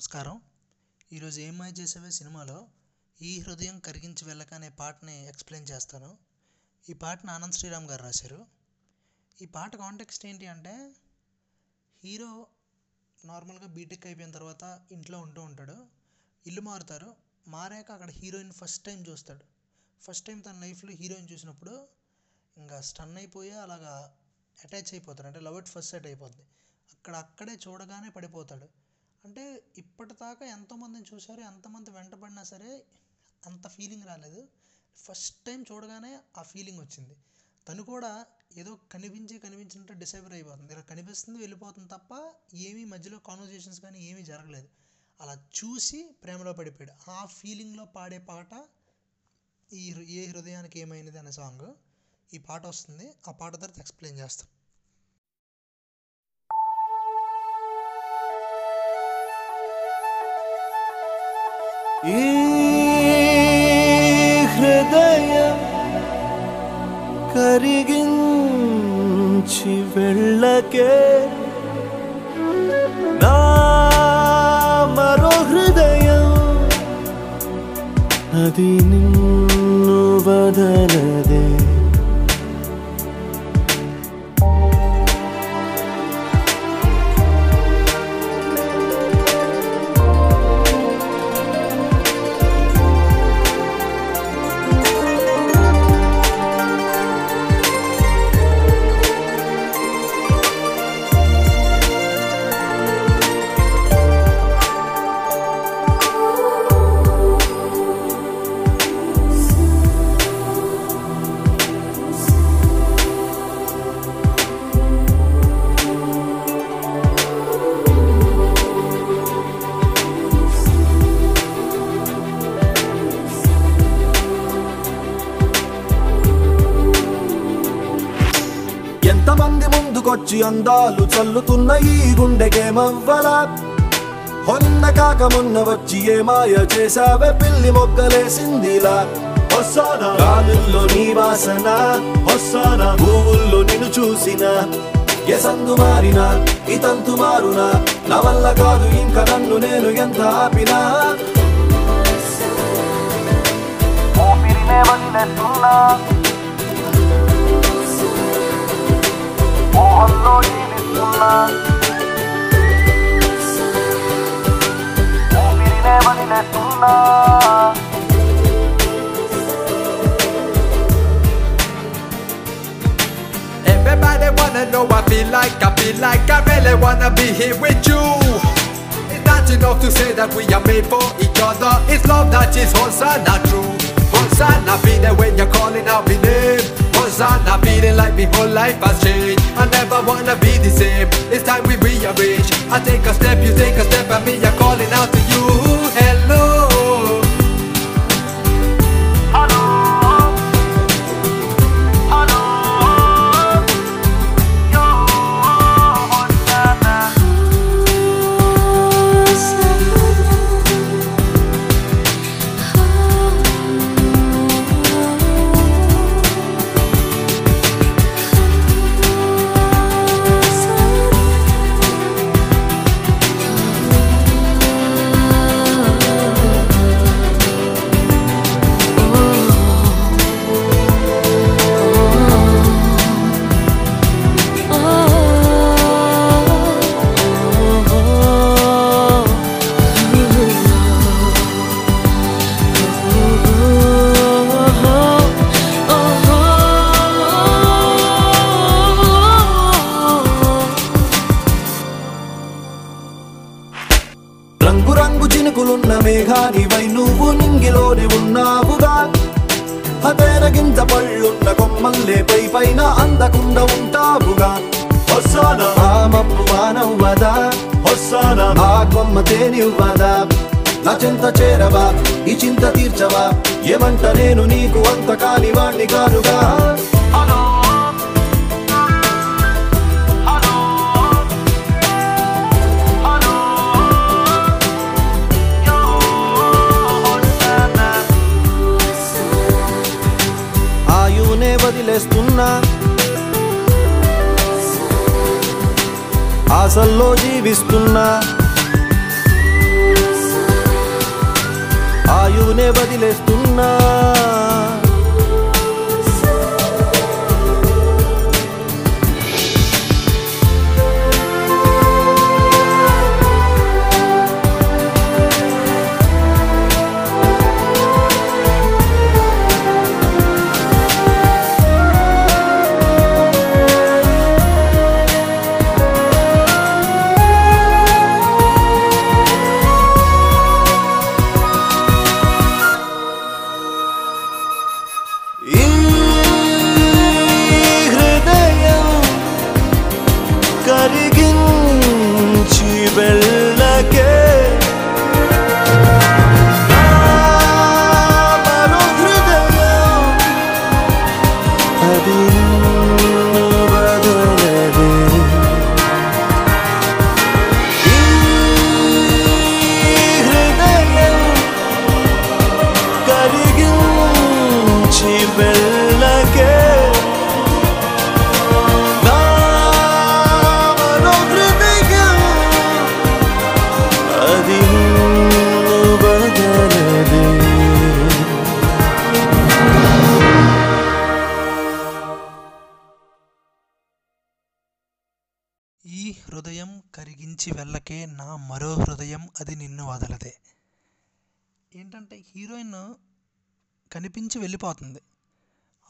నమస్కారం. ఈరోజు ఏమై చేసేవే సినిమాలో? ఈ హృదయం కరిగించి వెళ్ళక అనే పాటని ఎక్స్ప్లెయిన్ చేస్తాను. ఈ పాటను ఆనంద్ శ్రీరామ్ గారు రాశారు. ఈ పాట కాంటెక్స్ట్ ఏంటి అంటే హీరో నార్మల్గా బీటెక్ అయిపోయిన తర్వాత ఇంట్లో ఉంటూ ఉంటాడు. ఇల్లు మారుతారు. మారాక అక్కడ హీరోయిన్ ఫస్ట్ టైం చూస్తాడు. ఫస్ట్ టైం తన లైఫ్లో హీరోయిన్ చూసినప్పుడు ఇంకా స్టన్ అయిపోయి అలాగా అటాచ్ అయిపోతాడు. అంటే లవ్ ఎట్ ఫస్ట్ సెట్ అయిపోద్ది. అక్కడ అక్కడే చూడగానే పడిపోతాడు. అంటే ఇప్పటిదాకా ఎంతోమందిని చూశారు ఎంతమంది వెంటబడినా సరే అంత ఫీలింగ్ రాలేదు. ఫస్ట్ టైం చూడగానే ఆ ఫీలింగ్ వచ్చింది. తను కూడా ఏదో కనిపించి కనిపించినట్టు డిసైబర్ అయిపోతుంది. ఇలా కనిపిస్తుంది వెళ్ళిపోతుంది తప్ప ఏమీ మధ్యలో కాన్వర్జేషన్స్ కానీ ఏమీ జరగలేదు. అలా చూసి ప్రేమలో పడిపోయాడు. ఆ ఫీలింగ్లో పాడే పాట ఈ హృ- ఏ హృదయానికి ఏమైనది అనే సాంగ్ ఈ పాట వస్తుంది. ఆ పాట తర్వాత ఎక్స్ప్లెయిన్ చేస్తాం. ఈ హృదయం కరిగించి వెళ్ళకే నా మరో హృదయం అది ఎంతమంది ముందుకొచ్చి అందాలు చల్లుతున్న ఈ గుండెకేమవ్వలా హొన్న కాక మొన్న వచ్చి ఏ మాయ చేసావే పిల్లి మొగ్గలేసిందిలా. వస్తానా గాలుల్లో నీ వాసన? వస్తానా భూముల్లో నిన్ను చూసిన. ఎసందు మారినా? ఇతంతు మారునా? నా వల్ల కాదు ఇంకా నన్ను నేను ఎంత ఆపినా? ఊపిరినే వదిలేస్తున్నా. Everybody wanna know I feel like, I feel like I really wanna be here with you. It's not enough to say that we are made for each other? It's love that is Hosanna true? Hosanna be there when you're calling out my name. Hosanna feeling like my whole life has changed. I never wanna be the same. It's time we rearrange. I take a step, you take a చినుకులున్న మేఘానివై నువ్వు నింగిలోనే ఉన్నావుగా. అతేన గింజ పళ్ళున్న కొమ్మల్లే పై పైన అందకుండా ఉంటావుగా. వస్తానా ఆ మప్పు మానవ్వదా? వస్తానా ఆ కొమ్మ తేనివ్వదా? నా చింత చేరవా? ఈ చింత తీర్చవా? ఏమంట నేను నీకు అంత కాని వాణ్ణి కానుగా? ఆశల్లో జీవిస్తున్నా. ఆయువునే వదిలేస్తున్నా. కరిగించి వెళ్ళకే నా మరో హృదయం అది నిన్ను వదలదే. ఏంటంటే హీరోయిన్ కనిపించి వెళ్ళిపోతుంది.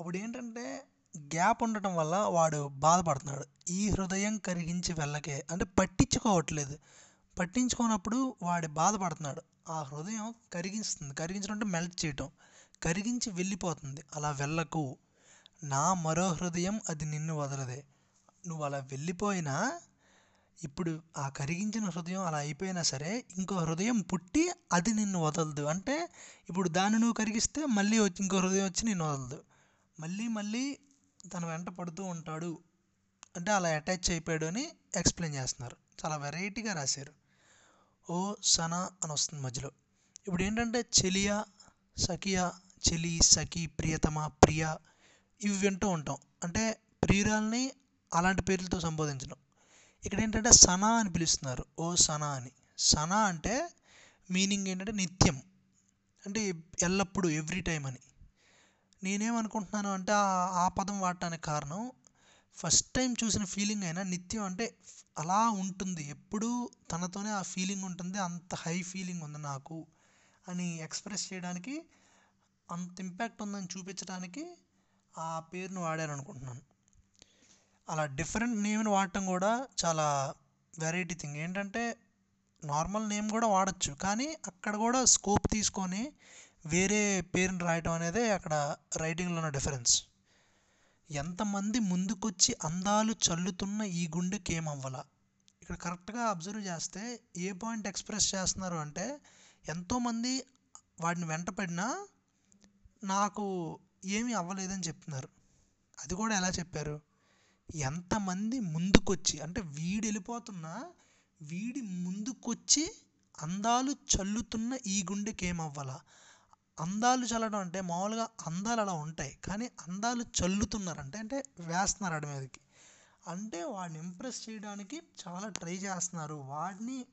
అప్పుడు ఏంటంటే గ్యాప్ ఉండటం వల్ల వాడు బాధపడుతున్నాడు. ఈ హృదయం కరిగించి వెళ్ళకే అంటే పట్టించుకోవట్లేదు. పట్టించుకోనప్పుడు వాడు బాధపడుతున్నాడు. ఆ హృదయం కరిగిస్తుంది. కరిగించడం అంటే మెల్ట్ చేయటం. కరిగించి వెళ్ళిపోతుంది. అలా వెళ్ళకు. నా మరో హృదయం అది నిన్ను వదలదే. నువ్వు అలా వెళ్ళిపోయినా ఇప్పుడు ఆ కరిగించిన హృదయం అలా అయిపోయినా సరే ఇంకో హృదయం పుట్టి అది నిన్ను వదలదు. అంటే ఇప్పుడు దాన్ని నువ్వు కరిగిస్తే మళ్ళీ వచ్చి ఇంకో హృదయం వచ్చి నిన్ను వదలదు. మళ్ళీ మళ్ళీ తన వెంట పడుతూ ఉంటాడు. అంటే అలా అటాచ్ అయిపోయాడు అని ఎక్స్ప్లెయిన్ చేస్తున్నారు. చాలా వెరైటీగా రాశారు. ఓ సనా అని వస్తుంది మధ్యలో. ఇప్పుడు ఏంటంటే చెలియా సఖియా చెలి సఖి ప్రియతమ ప్రియ ఇవి వింటూ ఉంటాం. అంటే ప్రియురాల్ని అలాంటి పేర్లతో సంబోధించడం. ఇక్కడ ఏంటంటే సనా అని పిలుస్తున్నారు. ఓ సనా అని. సనా అంటే మీనింగ్ ఏంటంటే నిత్యం. అంటే ఎల్లప్పుడూ ఎవ్రీ టైం అని. నేనేమనుకుంటున్నాను అంటే ఆ- పదం వాడటానికి కారణం ఫస్ట్ టైం చూసిన ఫీలింగ్ అయినా నిత్యం అంటే అలా ఉంటుంది. ఎప్పుడూ తనతోనే ఆ ఫీలింగ్ ఉంటుంది. అంత హై ఫీలింగ్ ఉంది నాకు అని ఎక్స్ప్రెస్ చేయడానికి అంత ఇంపాక్ట్ ఉందని చూపించడానికి ఆ పేరును వాడారు అనుకుంటున్నాను అలా డిఫరెంట్ నేమ్ని వాడటం కూడా చాలా వెరైటీ థింగ్ ఏంటంటే నార్మల్ నేమ్ కూడా వాడచ్చు. కానీ అక్కడ కూడా స్కోప్ తీసుకొని వేరే పేరుని రాయటం అనేది అక్కడ రైటింగ్లో ఉన్న డిఫరెన్స్ ఎంతమంది ముందుకొచ్చి అందాలు చల్లుతున్న ఈ గుండెకి ఏమవ్వాల? ఇక్కడ కరెక్ట్గా అబ్జర్వ్ చేస్తే ఏ పాయింట్ ఎక్స్ప్రెస్ చేస్తున్నారు అంటే ఎంతోమంది వాడిని వెంటపడినా నాకు ఏమీ అవ్వలేదని చెప్తున్నారు. అది కూడా ఎలా చెప్పారు? ఎంతమంది ముందుకొచ్చి అంటే వీడు వెళ్ళిపోతున్నా వీడి ముందుకొచ్చి అందాలు చల్లుతున్న ఈ గుండెకి ఏమవ్వాలా అందాలు చల్లడం అంటే మామూలుగా అందాలు అలా ఉంటాయి కానీ అందాలు చల్లుతున్నారంటే అంటే వేస్తున్నారు ఆడి మీదకి. అంటే వాడిని ఇంప్రెస్ చేయడానికి చాలా ట్రై చేస్తున్నారు. వాడిని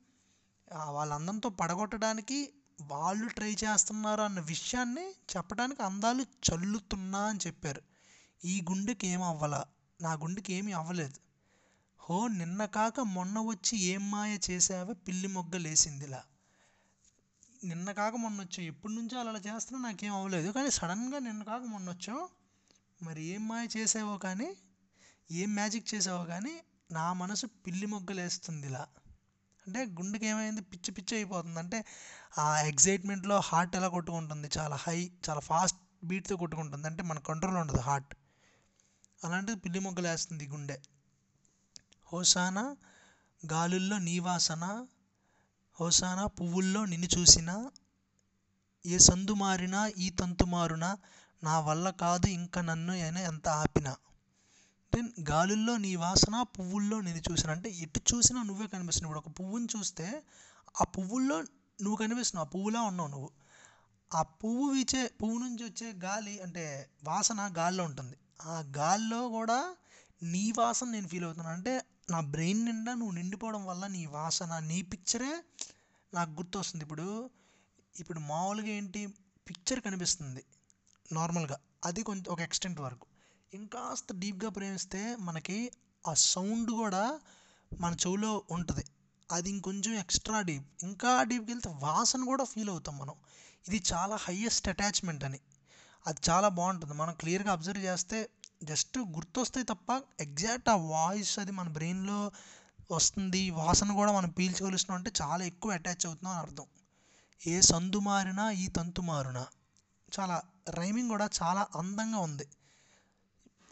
వాళ్ళ అందంతో పడగొట్టడానికి వాళ్ళు ట్రై చేస్తున్నారు అన్న విషయాన్ని చెప్పడానికి అందాలు చల్లుతున్నా అని చెప్పారు. ఈ గుండెకి ఏం నా గుండెకి ఏమీ అవ్వలేదు. హో నిన్న కాక మొన్న వచ్చి ఏం మాయ చేసావే పిల్లి మొగ్గలేసిందిలా. నిన్న కాక మొన్న వచ్చాం ఎప్పటి నుంచో అలా చేస్తున్నా నాకేం అవ్వలేదు. కానీ సడన్గా నిన్న కాక మొన్న వచ్చావు. మరి ఏం మాయ చేసావో కానీ ఏం మ్యాజిక్ చేసావో కానీ నా మనసు పిల్లి మొగ్గలేస్తుందిలా. అంటే గుండెకి ఏమైంది? పిచ్చి పిచ్చి అయిపోతుంది. అంటే ఆ ఎగ్జైట్మెంట్లో హార్ట్ ఎలా కొట్టుకుంటుంది? చాలా హై చాలా ఫాస్ట్ బీట్తో కొట్టుకుంటుంది. అంటే మన కంట్రోల్ ఉండదు హార్ట్. అలాంటిది పిల్లి మొగ్గలు వేస్తుంది గుండె. హోసానా గాలుల్లో నీ వాసన హోసానా పువ్వుల్లో నిన్ను చూసినా ఏ సందు మారినా ఈ తంతు మారునా నా వల్ల కాదు ఇంకా నన్ను అయినా ఎంత ఆపినా. దెన్ గాలుల్లో నీ వాసన పువ్వుల్లో నేను చూసిన. అంటే ఎటు చూసినా నువ్వే కనిపిస్తున్నావు. ఇప్పుడు ఒక పువ్వుని చూస్తే ఆ పువ్వుల్లో నువ్వు కనిపిస్తున్నావు. ఆ పువ్వులా ఉన్నావు నువ్వు. ఆ పువ్వు వీచే పువ్వు నుంచి వచ్చే గాలి అంటే వాసన గాల్లో ఉంటుంది. ఆ గాల్లో కూడా నీ వాసన నేను ఫీల్ అవుతున్నాను. అంటే నా బ్రెయిన్ నిండా నువ్వు నిండిపోవడం వల్ల నీ వాసన నీ పిక్చరే నాకు గుర్తొస్తుంది. ఇప్పుడు ఇప్పుడు మామూలుగా ఏంటి? పిక్చర్ కనిపిస్తుంది నార్మల్గా అది కొంచెం ఒక ఎక్స్టెంట్ వరకు. ఇంకాస్త డీప్గా ప్రేమిస్తే మనకి ఆ సౌండ్ కూడా మన చెవులో ఉంటుంది. అది ఇంకొంచెం ఎక్స్ట్రా డీప్ ఇంకా డీప్కి వెళ్తే వాసన కూడా ఫీల్ అవుతాం మనం. ఇది చాలా హయ్యెస్ట్ అటాచ్మెంట్ అని. అది చాలా బాగుంటుంది. మనం క్లియర్గా అబ్జర్వ్ చేస్తే జస్ట్ గుర్తొస్తే తప్ప ఎగ్జాక్ట్ ఆ వాయిస్ అది మన బ్రెయిన్లో వస్తుంది. వాసన కూడా మనం పీల్చగలుస్తున్నాం అంటే చాలా ఎక్కువ అటాచ్ అవుతున్నాం అని అర్థం. ఏ సందు మారినా ఈ తంతు మారునా? చాలా రైమింగ్ కూడా చాలా అందంగా ఉంది.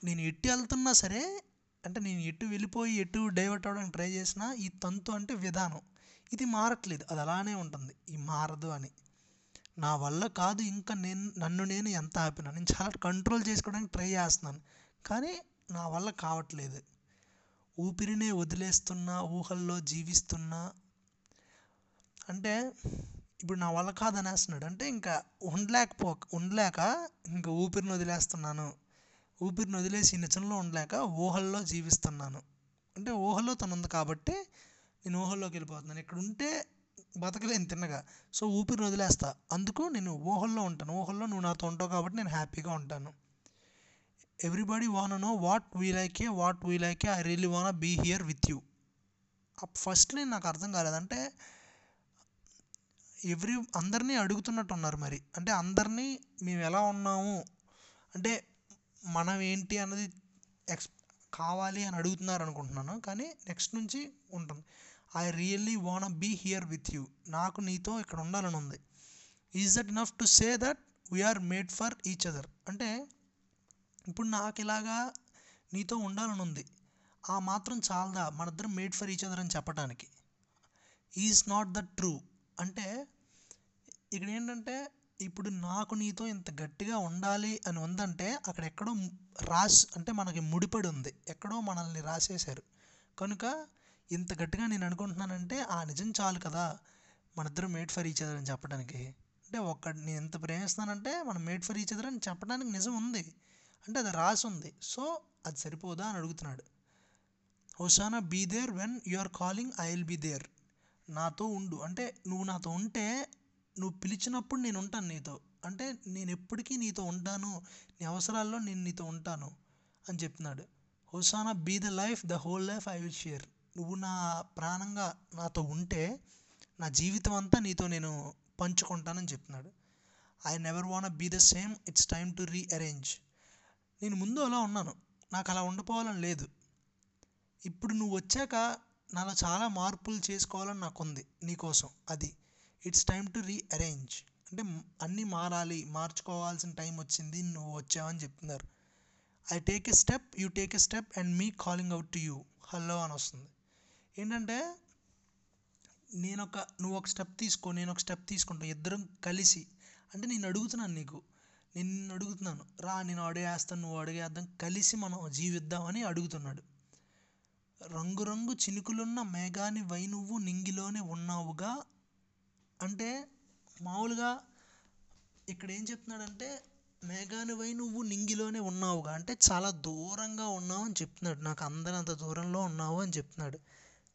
నేను ఎట్టి వెళ్తున్నా సరే అంటే నేను ఎటు వెళ్ళిపోయి ఎటు డైవర్ట్ అవ్వడానికి ట్రై చేసినా ఈ తంతు అంటే విధానం. ఇది మారట్లేదు. అది అలానే ఉంటుంది. ఈ మారదు అని. నా వల్ల కాదు ఇంకా నేను నన్ను నేను ఎంత ఆపినా. నేను చాలా కంట్రోల్ చేసుకోవడానికి ట్రై చేస్తున్నాను కానీ నా వల్ల కావట్లేదు. ఊపిరినే వదిలేస్తున్నా ఊహల్లో జీవిస్తున్నా. అంటే ఇప్పుడు నా వల్ల కాదు అనేస్తున్నాడు. అంటే ఇంకా ఉండలేకపో ఉండలేక ఇంకా ఊపిరిని వదిలేస్తున్నాను. ఊపిరిని వదిలేసి నిజంలో ఉండలేక ఊహల్లో జీవిస్తున్నాను. అంటే ఊహలో తను ఉంది కాబట్టి నేను ఊహల్లోకి వెళ్ళిపోతున్నాను. ఇక్కడ ఉంటే బతకలేను తిన్నగా. సో ఊపిరి వదిలేస్తా. అందుకు నేను ఊహల్లో ఉంటాను. ఊహల్లో నువ్వు నాతో ఉంటావు కాబట్టి నేను హ్యాపీగా ఉంటాను. Everybody wanna know what we like a what we like a I really wanna be here with you first నేను నాకు అర్థం కాలేదు. అంటే ఎవ్రీ అందరినీ అడుగుతున్నట్టు ఉన్నారు మరి. అంటే అందరినీ మేము ఎలా ఉన్నాము? అంటే మనం ఏంటి అన్నది ఎక్స్ కావాలి అని అడుగుతున్నారు అనుకుంటున్నాను. కానీ నెక్స్ట్ నుంచి ఉంటుంది. I really wanna be here with you నాకు నీతో ఇక్కడ ఉండాలని ఉంది. Is that enough to say that we're made for each other అంటే ఇప్పుడు నాకు ఇలాగా నీతో ఉండాలని ఉంది. ఆ మాత్రం చాలదా? మనిద్దరం మేడ్ ఫర్ ఈచ్ అదర్ అని చెప్పడానికి ఈజ్ నాట్ ద ట్రూ అంటే ఇక్కడ ఏంటంటే ఇప్పుడు నాకు నీతో ఇంత గట్టిగా ఉండాలి అని ఉందంటే అక్కడ ఎక్కడో రాసి అంటే మనకి ముడిపడి ఉంది. ఎక్కడో మనల్ని రాసేశారు. కనుక ఇంత గట్టిగా నేను అనుకుంటున్నానంటే ఆ నిజం చాలు కదా మనిద్దరం మేడ్ ఫర్ ఈచ్ అదర్ అని చెప్పడానికి. అంటే ఒక్క నేను ఎంత ప్రేమిస్తున్నానంటే మనం మేడ్ ఫర్ ఈచ్ అదర్ అని చెప్పడానికి నిజం ఉంది. అంటే అది రాసి ఉంది. సో అది సరిపోదా అని అడుగుతున్నాడు. హుసానా be there when you are calling I will be there. నాతో ఉండు. అంటే నువ్వు నాతో ఉంటే నువ్వు పిలిచినప్పుడు నేను ఉంటాను నీతో. అంటే నేను ఎప్పటికీ నీతో ఉంటాను. నీ అవసరాల్లో నేను నీతో ఉంటాను. అని చెప్తున్నాడు. హుసానా be the life the whole life I will share. నువ్వు నా ప్రాణంగా నాతో ఉంటే నా జీవితం అంతా నీతో నేను పంచుకుంటానని చెప్తున్నాడు. I never want be the same it's time to rearrange నేను ముందు అలా ఉన్నాను. నాకు అలా ఉండిపోవాలని లేదు. ఇప్పుడు నువ్వు వచ్చాక నాలో చాలా మార్పులు చేసుకోవాలని నాకు ఉంది నీకోసం. అది. ఇట్స్ టైమ్ టు రీఅరేంజ్ అంటే అన్నీ మారాలి. మార్చుకోవాల్సిన టైం వచ్చింది. నువ్వు వచ్చావని చెప్తున్నారు. I take a step you take a step and me calling out to you hello అని వస్తుంది. ఏంటంటే నేను ఒక నువ్వు ఒక స్టెప్ తీసుకో నేను ఒక స్టెప్ తీసుకుంటాను ఇద్దరం కలిసి. అంటే నేను అడుగుతున్నాను నీకు. నిన్ను అడుగుతున్నాను. రా నేను అడిగేస్తాను నువ్వు అడిగేద్దాం కలిసి మనం జీవిద్దామని అడుగుతున్నాడు. రంగురంగు చినుకులున్న మేఘాని వై నువ్వు నింగిలోనే ఉన్నావుగా? అంటే మామూలుగా ఇక్కడ ఏం చెప్తున్నాడంటే మేఘాని వై నువ్వు నింగిలోనే ఉన్నావుగా. అంటే చాలా దూరంగా ఉన్నావు అని చెప్తున్నాడు. నాకు అందరంత దూరంలో ఉన్నావు అని చెప్తున్నాడు.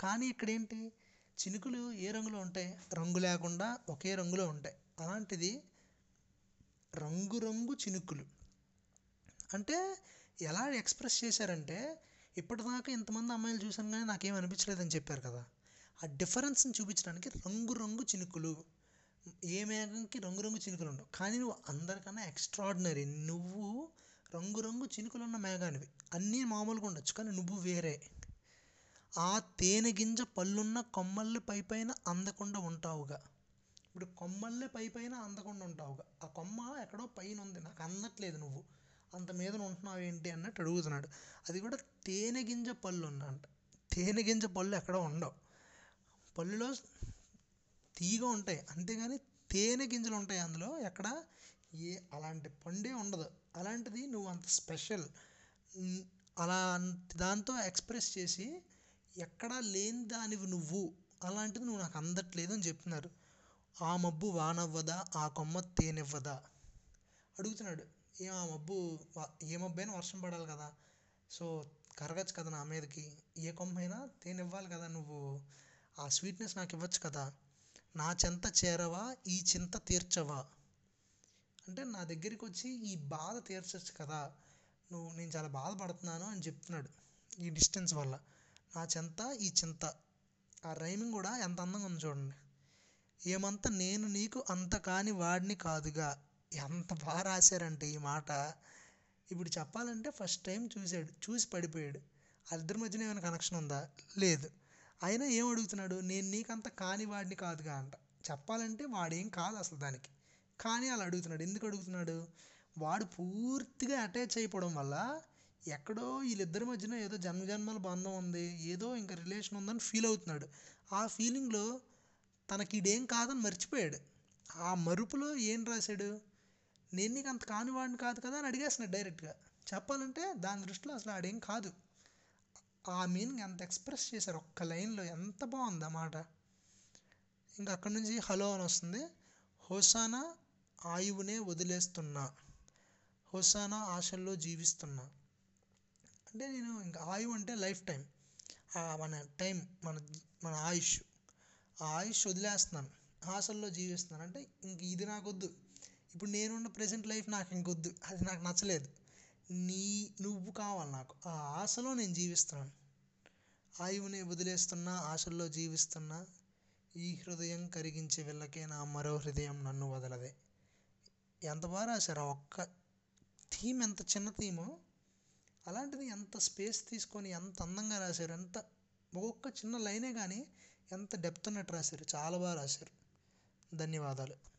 కానీ ఇక్కడ ఏంటి చినుకులు ఏ రంగులో ఉంటాయి రంగు లేకుండా ఒకే రంగులో ఉంటాయి. అలాంటిది రంగురంగు చినుకులు. అంటే ఎలా ఎక్స్ప్రెస్ చేశారంటే ఇప్పటిదాకా ఇంతమంది అమ్మాయిలు చూసాను కానీ నాకేం అనిపించలేదని చెప్పారు కదా. ఆ డిఫరెన్స్ని చూపించడానికి రంగురంగు చినుకులు ఏ మేఘంకి రంగురంగు చినుకులు ఉండవు. కానీ నువ్వు అందరికన్నా ఎక్స్ట్రాడినరీ నువ్వు రంగురంగు చినుకులు ఉన్న మేఘానివి. అన్నీ మామూలుగా ఉండొచ్చు కానీ నువ్వు వేరే. ఆ తేనె గింజ పళ్ళున్న కొమ్మల్ని పై పైన అందకుండా ఉంటావుగా. ఇప్పుడు కొమ్మల్లే పై పైన అందకుండా ఉంటావుగా. ఆ కొమ్మ ఎక్కడో పైన ఉంది నాకు అందట్లేదు నువ్వు. అంత మీద ఉంటున్నావు ఏంటి అన్నట్టు అడుగుతున్నాడు. అది కూడా తేనె గింజ పళ్ళు ఉన్నంట తేనె గింజ పళ్ళు ఎక్కడో ఉండవు. పళ్ళులో తీగ ఉంటాయి. అంతేగాని తేనె గింజలు ఉంటాయి అందులో. ఎక్కడ? ఏ అలాంటి పండే ఉండదు. అలాంటిది నువ్వు అంత స్పెషల్. అలా అంత దాంతో ఎక్స్ప్రెస్ చేసి ఎక్కడా లేని దానివి నువ్వు. అలాంటిది నువ్వు నాకు అందట్లేదు అని చెప్తున్నారు. ఆ మబ్బు వానవ్వదా? ఆ కొమ్మ తేనివ్వదా? అడుగుతున్నాడు. ఏం ఆ మబ్బు ఏ మబ్బు అయినా వర్షం పడాలి కదా. సో కరగచ్చు కదా నా మీదకి. ఏ కొమ్మ అయినా తేనివ్వాలి కదా నువ్వు. ఆ స్వీట్నెస్ నాకు ఇవ్వచ్చు కదా. నా చెంత చేరవా? ఈ చింత తీర్చవా? అంటే నా దగ్గరికి వచ్చి ఈ బాధ తీర్చచ్చు కదా. నువ్వు నేను చాలా బాధపడుతున్నాను అని చెప్తున్నాడు. ఈ డిస్టెన్స్ వల్ల. నా చెంత ఈ చింత. ఆ రైమింగ్ కూడా ఎంత అందంగా ఉంది చూడండి. ఏమంత నేను నీకు అంత కాని వాడిని కాదుగా. ఎంత బాగా రాశారంటే ఈ మాట. ఇప్పుడు చెప్పాలంటే ఫస్ట్ టైం చూశాడు చూసి పడిపోయాడు. వాళ్ళిద్దరి మధ్యన ఏమైనా కనెక్షన్ ఉందా? లేదు. అయినా ఏం అడుగుతున్నాడు? నేను నీకంత కాని వాడిని కాదుగా అంట. చెప్పాలంటే వాడేం కాదు అసలు దానికి. కానీ అలా అడుగుతున్నాడు. ఎందుకు అడుగుతున్నాడు? వాడు పూర్తిగా అటాచ్ అయిపోవడం వల్ల ఎక్కడో వీళ్ళిద్దరి మధ్యన ఏదో జన్మజన్మల బంధం ఉంది ఏదో ఇంకా రిలేషన్ ఉందని ఫీల్ అవుతున్నాడు. ఆ ఫీలింగ్లో తనకి ఇదేం కాదని మర్చిపోయాడు. ఆ మరుపులో ఏం రాశాడు? నేను నీకు అంత కానివాడిని కాదు కదా అని అడిగేస్తున్నాడు డైరెక్ట్గా చెప్పాలంటే దాని దృష్టిలో అసలు ఆడేం కాదు. ఆ మీనింగ్ ఎంత ఎక్స్ప్రెస్ చేశారు? ఒక్క లైన్లో ఎంత బాగుంది అన్నమాట ఇంకా అక్కడి నుంచి హలో అని వస్తుంది. హోసానా ఆయువునే వదిలేస్తున్నా. హోసానా ఆశల్లో జీవిస్తున్నా. అంటే నేను ఇంకా ఆయువు అంటే లైఫ్ టైం మన టైం మన మన ఆయుష్. ఆ ఆయుష్ వదిలేస్తున్నాను. ఆశల్లో జీవిస్తున్నాను. అంటే ఇంక ఇది నాకు వద్దు ఇప్పుడు నేనున్న ప్రజెంట్ లైఫ్ నాకు ఇంకొద్దు. అది నాకు నచ్చలేదు. నీ నువ్వు కావాలి నాకు. ఆ ఆశలో నేను జీవిస్తున్నాను. ఆయువుని వదిలేస్తున్నా ఆశల్లో జీవిస్తున్నా ఈ హృదయం కరిగించే వెళ్ళకే నా మరో హృదయం నన్ను వదలదే. ఎంత బాగా రాశారు? ఆ ఒక్క థీమ్ ఎంత చిన్న థీమో అలాంటిది ఎంత స్పేస్ తీసుకొని ఎంత అందంగా రాశారు ఎంత ఒక్కొక్క చిన్న లైనే కానీ ఎంత డెప్త్ ఉన్నట్టు రాశారు చాలా బాగా రాశారు. ధన్యవాదాలు.